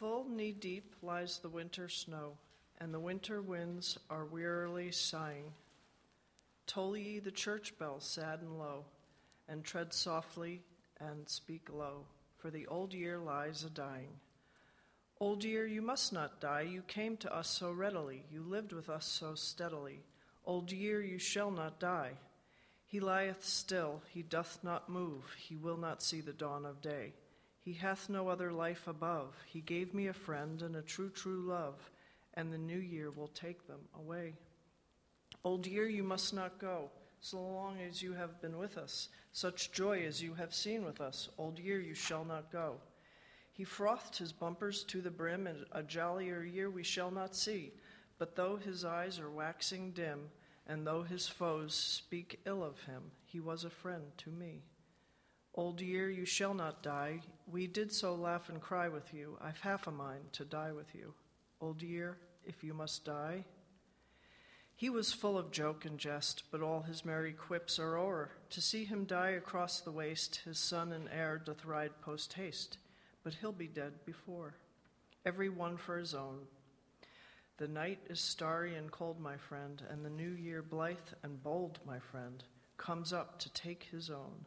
Full knee deep lies the winter snow, and the winter winds are wearily sighing. Toll ye the church bell sad and low, and tread softly and speak low, for the old year lies a dying. Old year, you must not die, you came to us so readily, you lived with us so steadily. Old year, you shall not die. He lieth still, he doth not move, he will not see the dawn of day. He hath no other life above. He gave me a friend and a true, true love, and the new year will take them away. Old year, you must not go, so long as you have been with us. Such joy as you have seen with us. Old year, you shall not go. He frothed his bumpers to the brim, and a jollier year we shall not see. But though his eyes are waxing dim, and though his foes speak ill of him, he was a friend to me. Old year, you shall not die. We did so laugh and cry with you. I've half a mind to die with you. Old year, if you must die. He was full of joke and jest, but all his merry quips are o'er. To see him die across the waste, his son and heir doth ride post haste, but he'll be dead before. Every one for his own. The night is starry and cold, my friend, and the new year blithe and bold, my friend, comes up to take his own.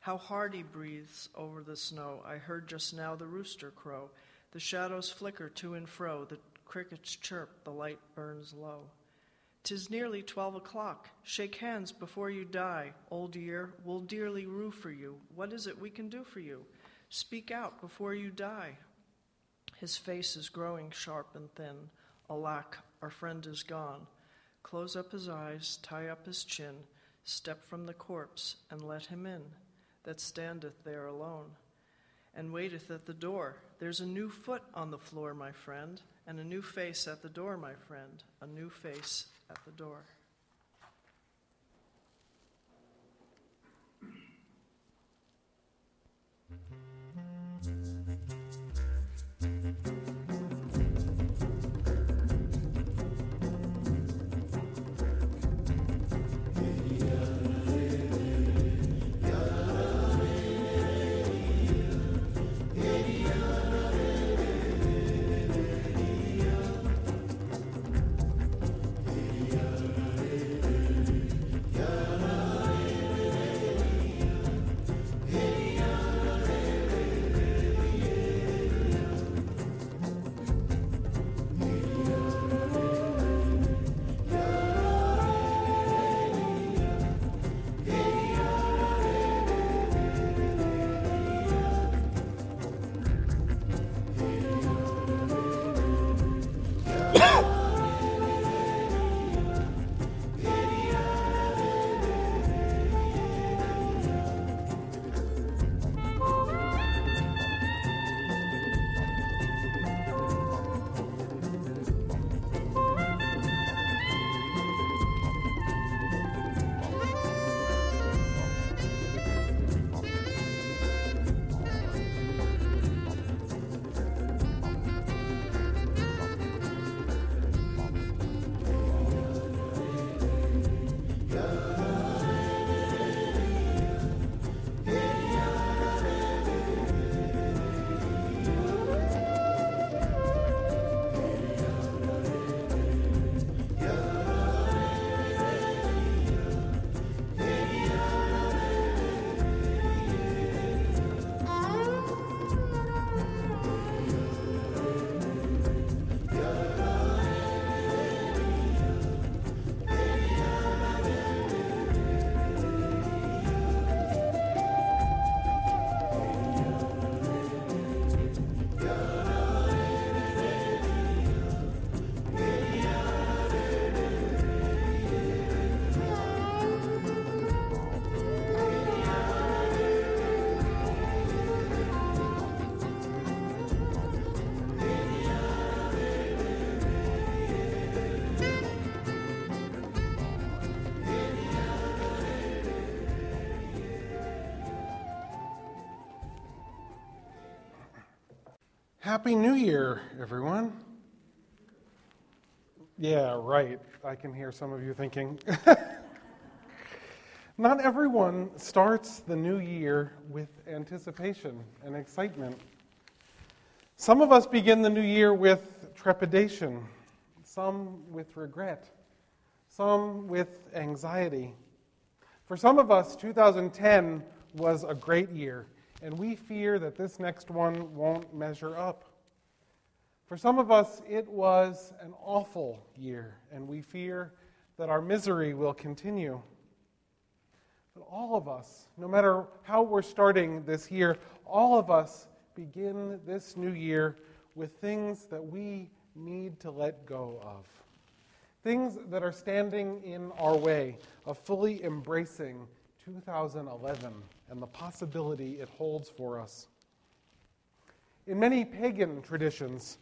How hard he breathes over the snow. I heard just now the rooster crow. The shadows flicker to and fro. The crickets chirp. The light burns low. Tis nearly twelve o'clock. Shake hands before you die. Old year, we'll dearly rue for you. What is it we can do for you? Speak out before you die. His face is growing sharp and thin. Alack, our friend is gone. Close up his eyes, tie up his chin, step from the corpse, and let him in that standeth there alone, and waiteth at the door. There's a new foot on the floor, my friend, and a new face at the door, my friend, a new face at the door. Happy New Year, everyone. Yeah, right. I can hear some of you thinking. Not everyone starts the new year with anticipation and excitement. Some of us begin the new year with trepidation, some with regret, some with anxiety. For some of us, 2010 was a great year, and we fear that this next one won't measure up. For some of us, it was an awful year, and we fear that our misery will continue. But all of us, no matter how we're starting this year, all of us begin this new year with things that we need to let go of. Things that are standing in our way of fully embracing 2011 and the possibility it holds for us. In many pagan traditions,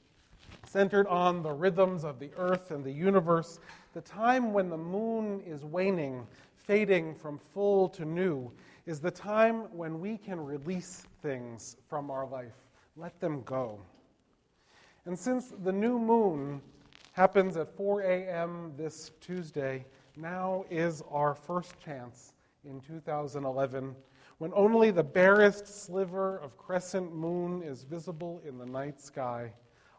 centered on the rhythms of the earth and the universe, the time when the moon is waning, fading from full to new, is the time when we can release things from our life, let them go. And since the new moon happens at 4 a.m. this Tuesday, now is our first chance in 2011 when only the barest sliver of crescent moon is visible in the night sky.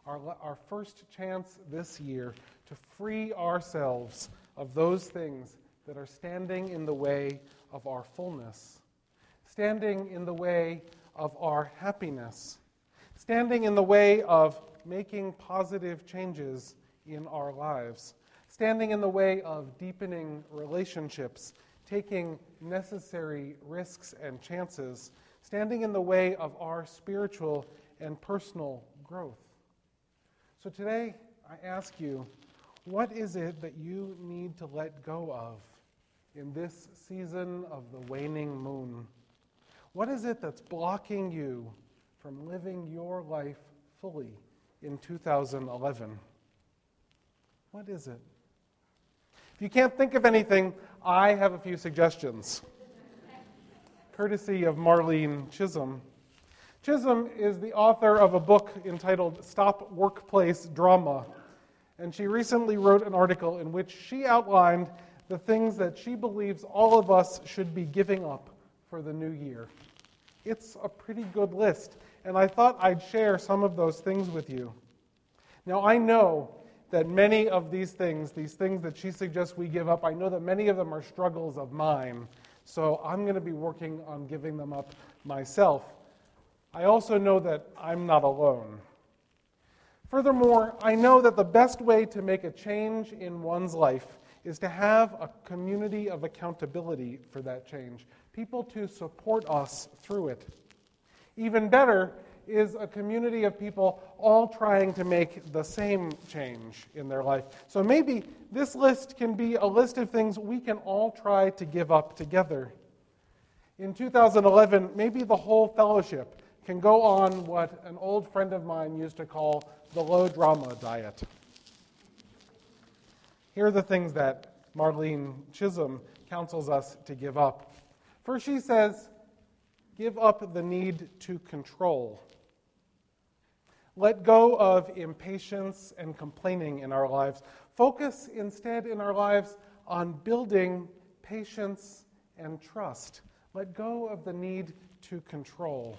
Our, our first chance this year to free ourselves of those things that are standing in the way of our fullness standing in the way of our happiness, standing in the way of making positive changes in our lives, standing in the way of deepening relationships, taking necessary risks and chances, standing in the way of our spiritual and personal growth. So today, I ask you, what is it that you need to let go of in this season of the waning moon? What is it that's blocking you from living your life fully in 2011? What is it? If you can't think of anything, I have a few suggestions. Courtesy of Marlene Chism. Chism is the author of a book entitled Stop Workplace Drama. And she recently wrote an article in which she outlined the things that she believes all of us should be giving up for the new year. It's a pretty good list, and I thought I'd share some of those things with you. Now, I know that many of these things, these things that she suggests we give up, I know that many of them are struggles of mine, so I'm going to be working on giving them up myself. I also know that I'm not alone. Furthermore, I know that the best way to make a change in one's life is to have a community of accountability for that change, people to support us through it. Even better is a community of people all trying to make the same change in their life. So maybe this list can be a list of things we can all try to give up together. In 2011, maybe the whole fellowship can go on what an old friend of mine used to call the low drama diet. Here are the things that Marlene Chism counsels us to give up. First, she says, give up the need to control. Let go of impatience and complaining in our lives. Focus instead in our lives on building patience and trust. Let go of the need to control.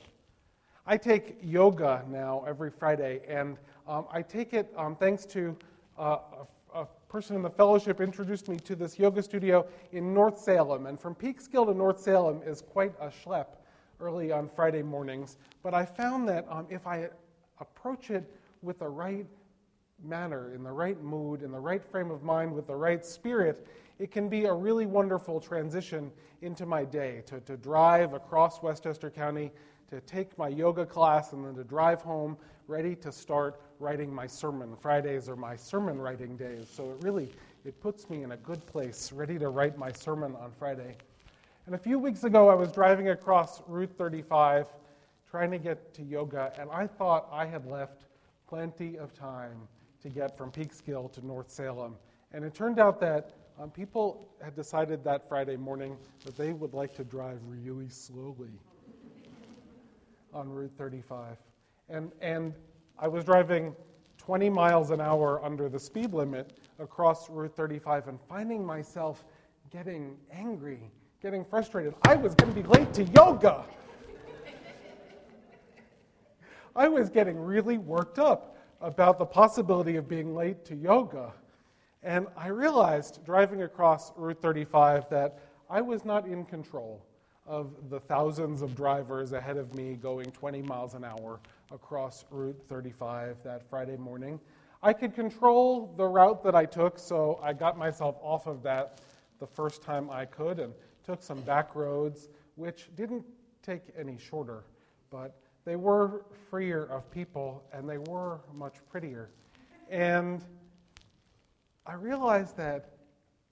I take yoga now every Friday, and um, I take it um, thanks to uh, a, a person in the fellowship introduced me to this yoga studio in North Salem. And from Peekskill to North Salem is quite a schlep early on Friday mornings. But I found that um, if I approach it with the right manner, in the right mood, in the right frame of mind, with the right spirit, it can be a really wonderful transition into my day to, to drive across Westchester County, to take my yoga class, and then to drive home ready to start writing my sermon. Fridays are my sermon writing days, so it really it puts me in a good place, ready to write my sermon on Friday. And a few weeks ago, I was driving across Route 35 trying to get to yoga, and I thought I had left plenty of time to get from Peekskill to North Salem. And it turned out that um, people had decided that Friday morning that they would like to drive really slowly on Route 35. And, and I was driving 20 miles an hour under the speed limit across Route 35 and finding myself getting angry, getting frustrated. I was going to be late to yoga. I was getting really worked up about the possibility of being late to yoga. And I realized driving across Route 35 that I was not in control of the thousands of drivers ahead of me going 20 miles an hour across Route 35 that Friday morning. I could control the route that I took, so I got myself off of that the first time I could and took some back roads, which didn't take any shorter, but they were freer of people and they were much prettier. And I realized that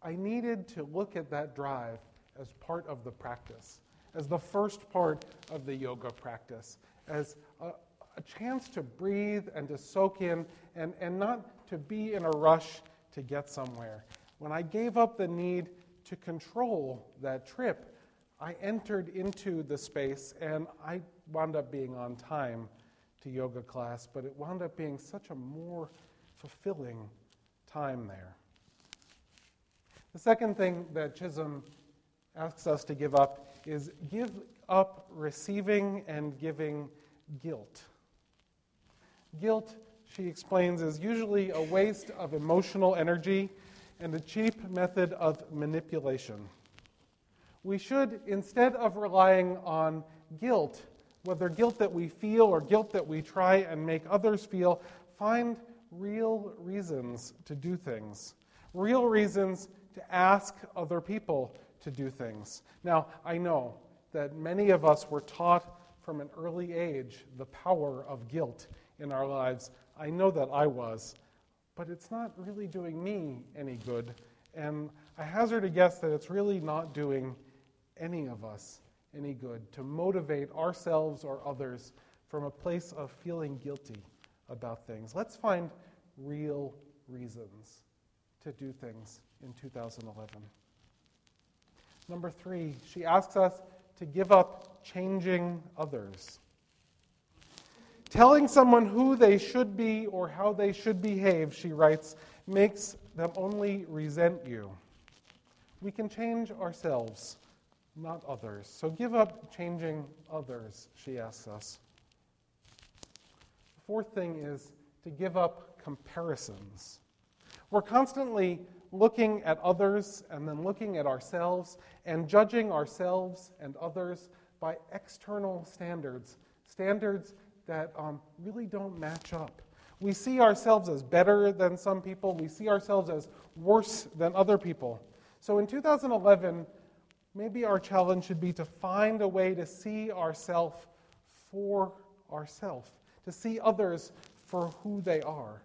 I needed to look at that drive as part of the practice, as the first part of the yoga practice, as a, a chance to breathe and to soak in and, and not to be in a rush to get somewhere. When I gave up the need to control that trip, I entered into the space and I wound up being on time to yoga class, but it wound up being such a more fulfilling time there. The second thing that Chism asks us to give up is give up receiving and giving guilt. Guilt, she explains, is usually a waste of emotional energy and a cheap method of manipulation. We should, instead of relying on guilt, whether guilt that we feel or guilt that we try and make others feel, find real reasons to do things, real reasons to ask other people to do things. Now, I know that many of us were taught from an early age the power of guilt in our lives. I know that I was, but it's not really doing me any good. And I hazard a guess that it's really not doing any of us any good to motivate ourselves or others from a place of feeling guilty about things. Let's find real reasons to do things in 2011. Number three, she asks us to give up changing others. Telling someone who they should be or how they should behave, she writes, makes them only resent you. We can change ourselves, not others. So give up changing others, she asks us. The fourth thing is to give up comparisons. We're constantly looking at others and then looking at ourselves and judging ourselves and others by external standards, standards that um, really don't match up. We see ourselves as better than some people, we see ourselves as worse than other people. So in 2011, maybe our challenge should be to find a way to see ourselves for ourselves, to see others for who they are.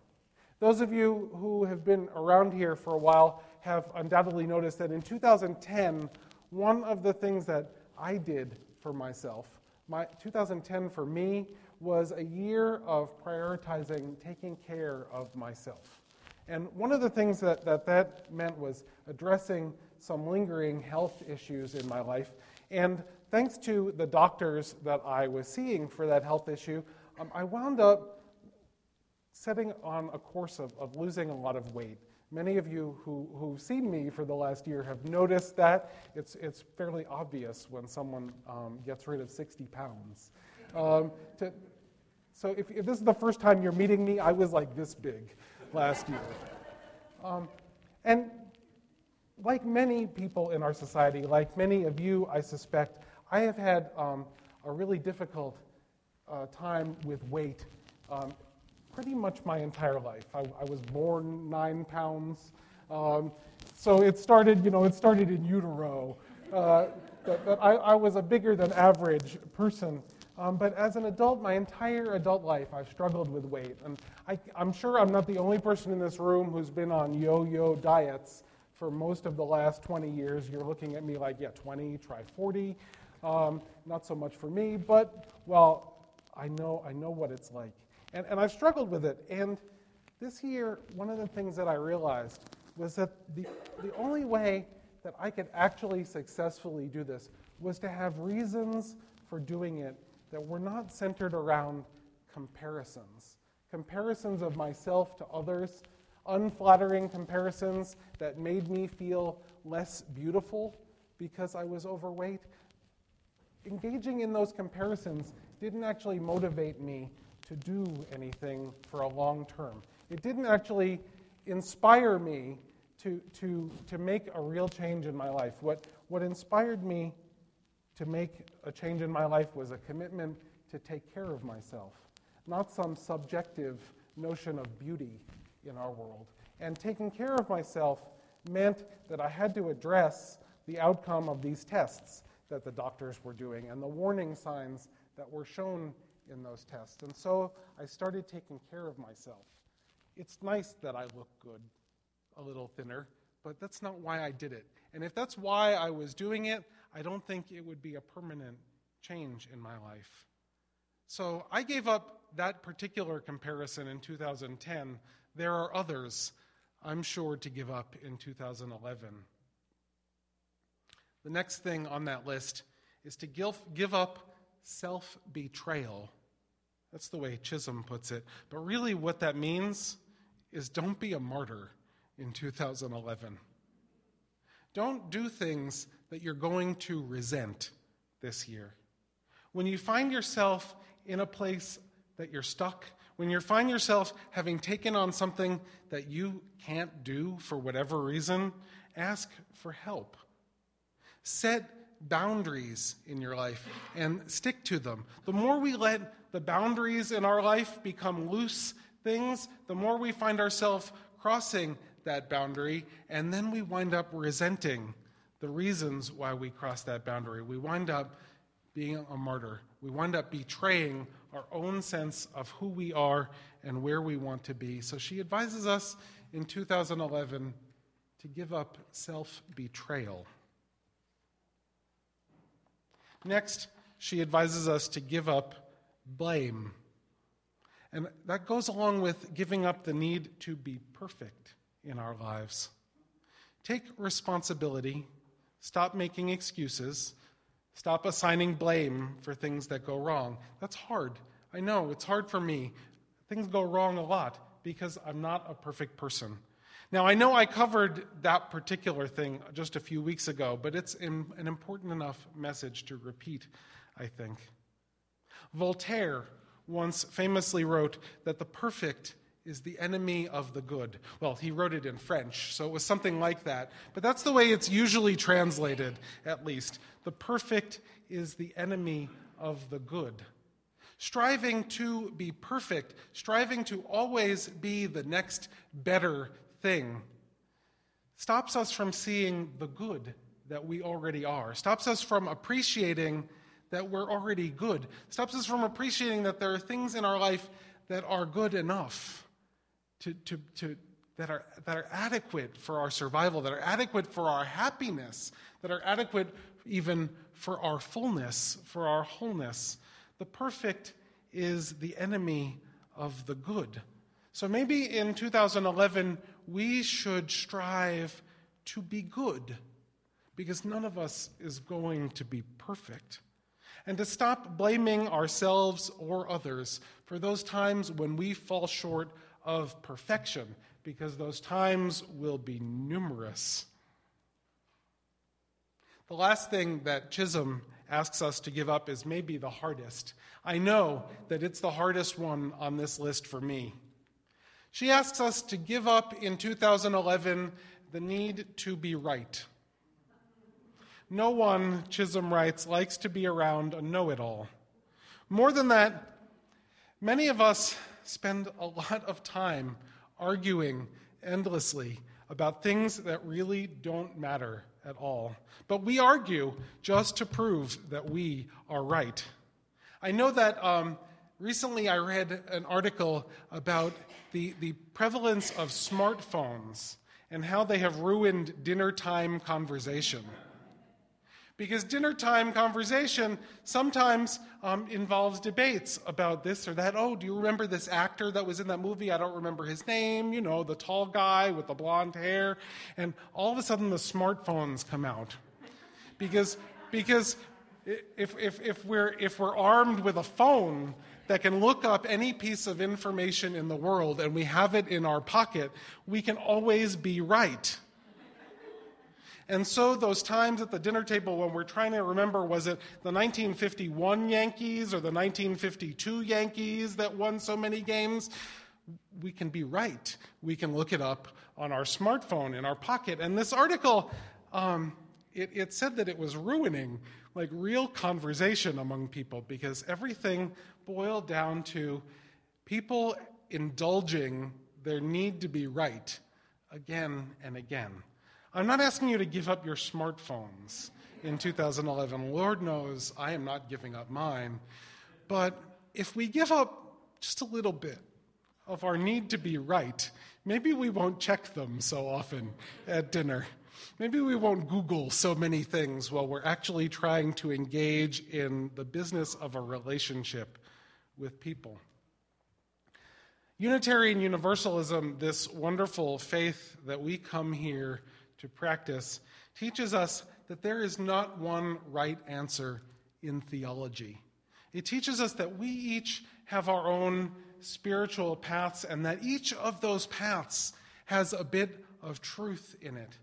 Those of you who have been around here for a while have undoubtedly noticed that in 2010, one of the things that I did for myself, my 2010 for me was a year of prioritizing taking care of myself. And one of the things that that, that meant was addressing some lingering health issues in my life. And thanks to the doctors that I was seeing for that health issue, um, I wound up setting on a course of, of losing a lot of weight. Many of you who, who've seen me for the last year have noticed that. It's, it's fairly obvious when someone um, gets rid of 60 pounds. Um, to, so if, if, this is the first time you're meeting me, I was like this big last year. Um, and like many people in our society, like many of you, I suspect, I have had um, a really difficult uh, time with weight um, pretty much my entire life. I, I was born nine pounds. Um, so it started, you know, it started in utero. Uh, I, I, was a bigger than average person. Um, but as an adult, my entire adult life, I've struggled with weight. And I, am sure I'm not the only person in this room who's been on yo yo diets for most of the last 20 years. You're looking at me like, yeah, 20, try 40. Um, not so much for me, but, well, I know, I know what it's like. And, and I've struggled with it. And this year, one of the things that I realized was that the, the only way that I could actually successfully do this was to have reasons for doing it that were not centered around comparisons. Comparisons of myself to others, unflattering comparisons that made me feel less beautiful because I was overweight. Engaging in those comparisons didn't actually motivate me to do anything for a long term. It didn't actually inspire me to, to, to make a real change in my life. What, what inspired me to make a change in my life was a commitment to take care of myself, not some subjective notion of beauty in our world. And taking care of myself meant that I had to address the outcome of these tests that the doctors were doing and the warning signs that were shown in those tests. And so I started taking care of myself. It's nice that I look good, a little thinner, but that's not why I did it. And if that's why I was doing it, I don't think it would be a permanent change in my life. So I gave up that particular comparison in 2010. There are others I'm sure to give up in 2011. The next thing on that list is to give, up self betrayal. That's the way Chism puts it. But really, what that means is don't be a martyr in 2011. Don't do things that you're going to resent this year. When you find yourself in a place that you're stuck, when you find yourself having taken on something that you can't do for whatever reason, ask for help. Set boundaries in your life and stick to them. The more we let the boundaries in our life become loose things, the more we find ourselves crossing that boundary, and then we wind up resenting the reasons why we cross that boundary. We wind up being a martyr. We wind up betraying our own sense of who we are and where we want to be. So she advises us in 2011 to give up self betrayal. Next, she advises us to give up blame. And that goes along with giving up the need to be perfect in our lives. Take responsibility, stop making excuses, stop assigning blame for things that go wrong. That's hard. I know, it's hard for me. Things go wrong a lot because I'm not a perfect person. Now, I know I covered that particular thing just a few weeks ago, but it's an important enough message to repeat, I think. Voltaire once famously wrote that the perfect is the enemy of the good. Well, he wrote it in French, so it was something like that. But that's the way it's usually translated, at least. The perfect is the enemy of the good. Striving to be perfect, striving to always be the next better thing stops us from seeing the good that we already are, stops us from appreciating that we're already good, stops us from appreciating that there are things in our life that are good enough to, to, to, that, are, that are adequate for our survival, that are adequate for our happiness, that are adequate even for our fullness, for our wholeness. The perfect is the enemy of the good. So maybe in 2011, we should strive to be good because none of us is going to be perfect. And to stop blaming ourselves or others for those times when we fall short of perfection, because those times will be numerous. The last thing that Chism asks us to give up is maybe the hardest. I know that it's the hardest one on this list for me. She asks us to give up in 2011 the need to be right. No one, Chism writes, likes to be around a know it all. More than that, many of us spend a lot of time arguing endlessly about things that really don't matter at all. But we argue just to prove that we are right. I know that um, recently I read an article about the, the prevalence of smartphones and how they have ruined dinner time conversation. Because dinner time conversation sometimes um, involves debates about this or that. Oh, do you remember this actor that was in that movie? I don't remember his name. You know, the tall guy with the blonde hair. And all of a sudden, the smartphones come out. Because, because if, if, if, we're, if we're armed with a phone, that can look up any piece of information in the world and we have it in our pocket, we can always be right. And so, those times at the dinner table when we're trying to remember was it the 1951 Yankees or the 1952 Yankees that won so many games? We can be right. We can look it up on our smartphone in our pocket. And this article, um, it, it said that it was ruining like real conversation among people because everything boiled down to people indulging their need to be right again and again. I'm not asking you to give up your smartphones in 2011. Lord knows I am not giving up mine. But if we give up just a little bit of our need to be right, maybe we won't check them so often at dinner. Maybe we won't Google so many things while we're actually trying to engage in the business of a relationship with people. Unitarian Universalism, this wonderful faith that we come here to practice teaches us that there is not one right answer in theology. It teaches us that we each have our own spiritual paths and that each of those paths has a bit of truth in it.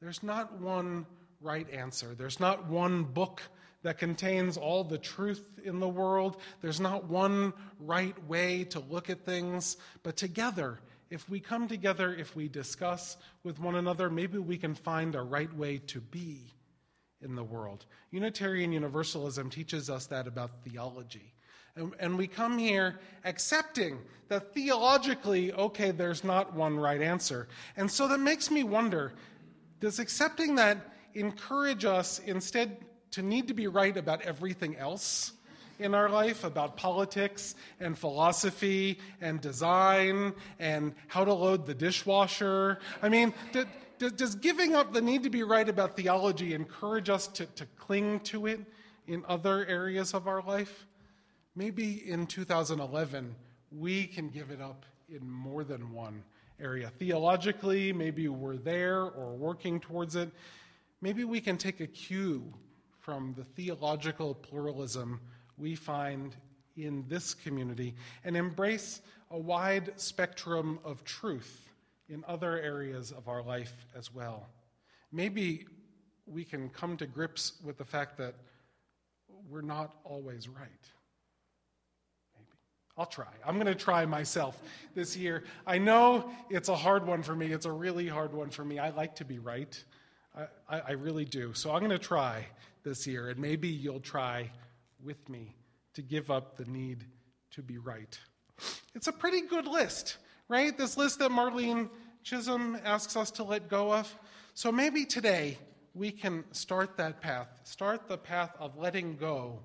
There's not one right answer, there's not one book that contains all the truth in the world. There's not one right way to look at things, but together if we come together, if we discuss with one another, maybe we can find a right way to be in the world. Unitarian Universalism teaches us that about theology. And, and, we come here accepting that theologically, okay, there's not one right answer. And so that makes me wonder does accepting that encourage us instead to need to be right about everything else? In our life about politics and philosophy and design and how to load the dishwasher. I mean, does giving up the need to be right about theology encourage us to, to cling to it in other areas of our life? Maybe in 2011, we can give it up in more than one area. Theologically, maybe we're there or working towards it. Maybe we can take a cue from the theological pluralism we find in this community and embrace a wide spectrum of truth in other areas of our life as well. Maybe we can come to grips with the fact that we're not always right. Maybe. I'll try. I'm going to try myself this year. I know it's a hard one for me. It's a really hard one for me. I like to be right. I, I, I really do. So I'm going to try this year, and maybe you'll try with me to give up the need to be right. It's a pretty good list, right? This list that Marlene Chism asks us to let go of. So maybe today we can start that path, start the path of letting go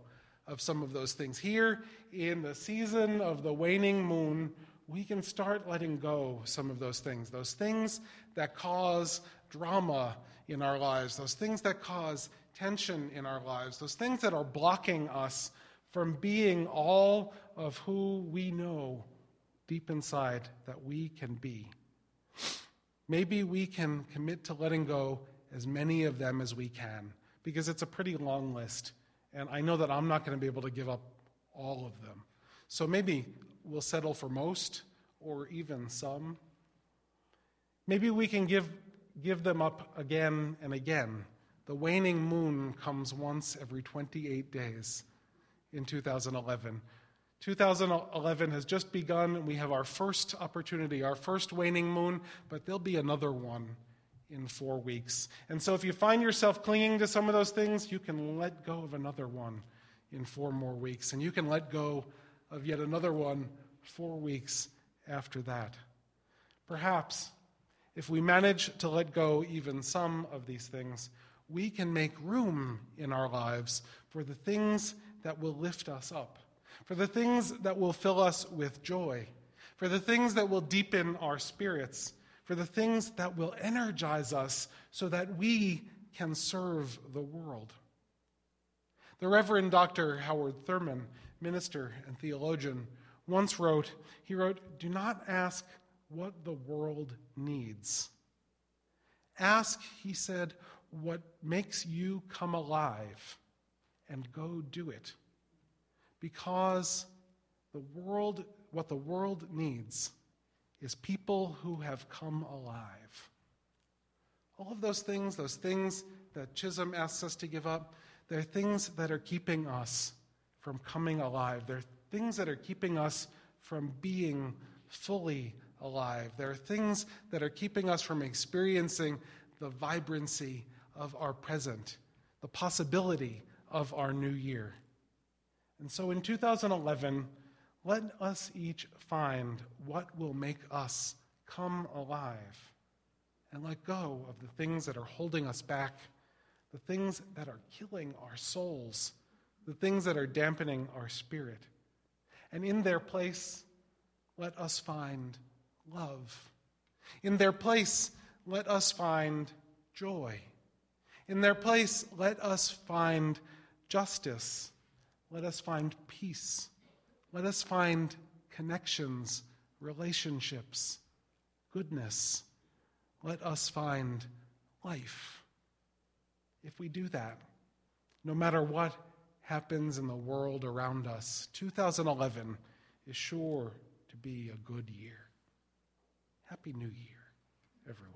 of some of those things. Here in the season of the waning moon, we can start letting go some of those things, those things that cause drama in our lives, those things that cause tension in our lives, those things that are blocking us from being all of who we know deep inside that we can be. Maybe we can commit to letting go as many of them as we can, because it's a pretty long list, and I know that I'm not going to be able to give up all of them. So maybe we'll settle for most or even some. Maybe we can give, give them up again and again the waning moon comes once every 28 days in 2011. 2011 has just begun, and we have our first opportunity, our first waning moon, but there'll be another one in four weeks. And so if you find yourself clinging to some of those things, you can let go of another one in four more weeks, and you can let go of yet another one four weeks after that. Perhaps if we manage to let go even some of these things, we can make room in our lives for the things that will lift us up, for the things that will fill us with joy, for the things that will deepen our spirits, for the things that will energize us so that we can serve the world. The Reverend Dr. Howard Thurman, minister and theologian, once wrote, he wrote, Do not ask what the world needs. Ask, he said, what makes you come alive and go do it. Because the world, what the world needs is people who have come alive. All of those things, those things that Chism asks us to give up, they're things that are keeping us from coming alive. They're things that are keeping us from being fully alive. There are things that are keeping us from experiencing the vibrancy of our present, the possibility of our new year. And so in 2011, let us each find what will make us come alive and let go of the things that are holding us back, the things that are killing our souls, the things that are dampening our spirit. And in their place, let us find love. In their place, let us find joy. In their place, let us find justice. Let us find peace. Let us find connections, relationships, goodness. Let us find life. If we do that, no matter what happens in the world around us, 2011 is sure to be a good year. Happy New Year, everyone.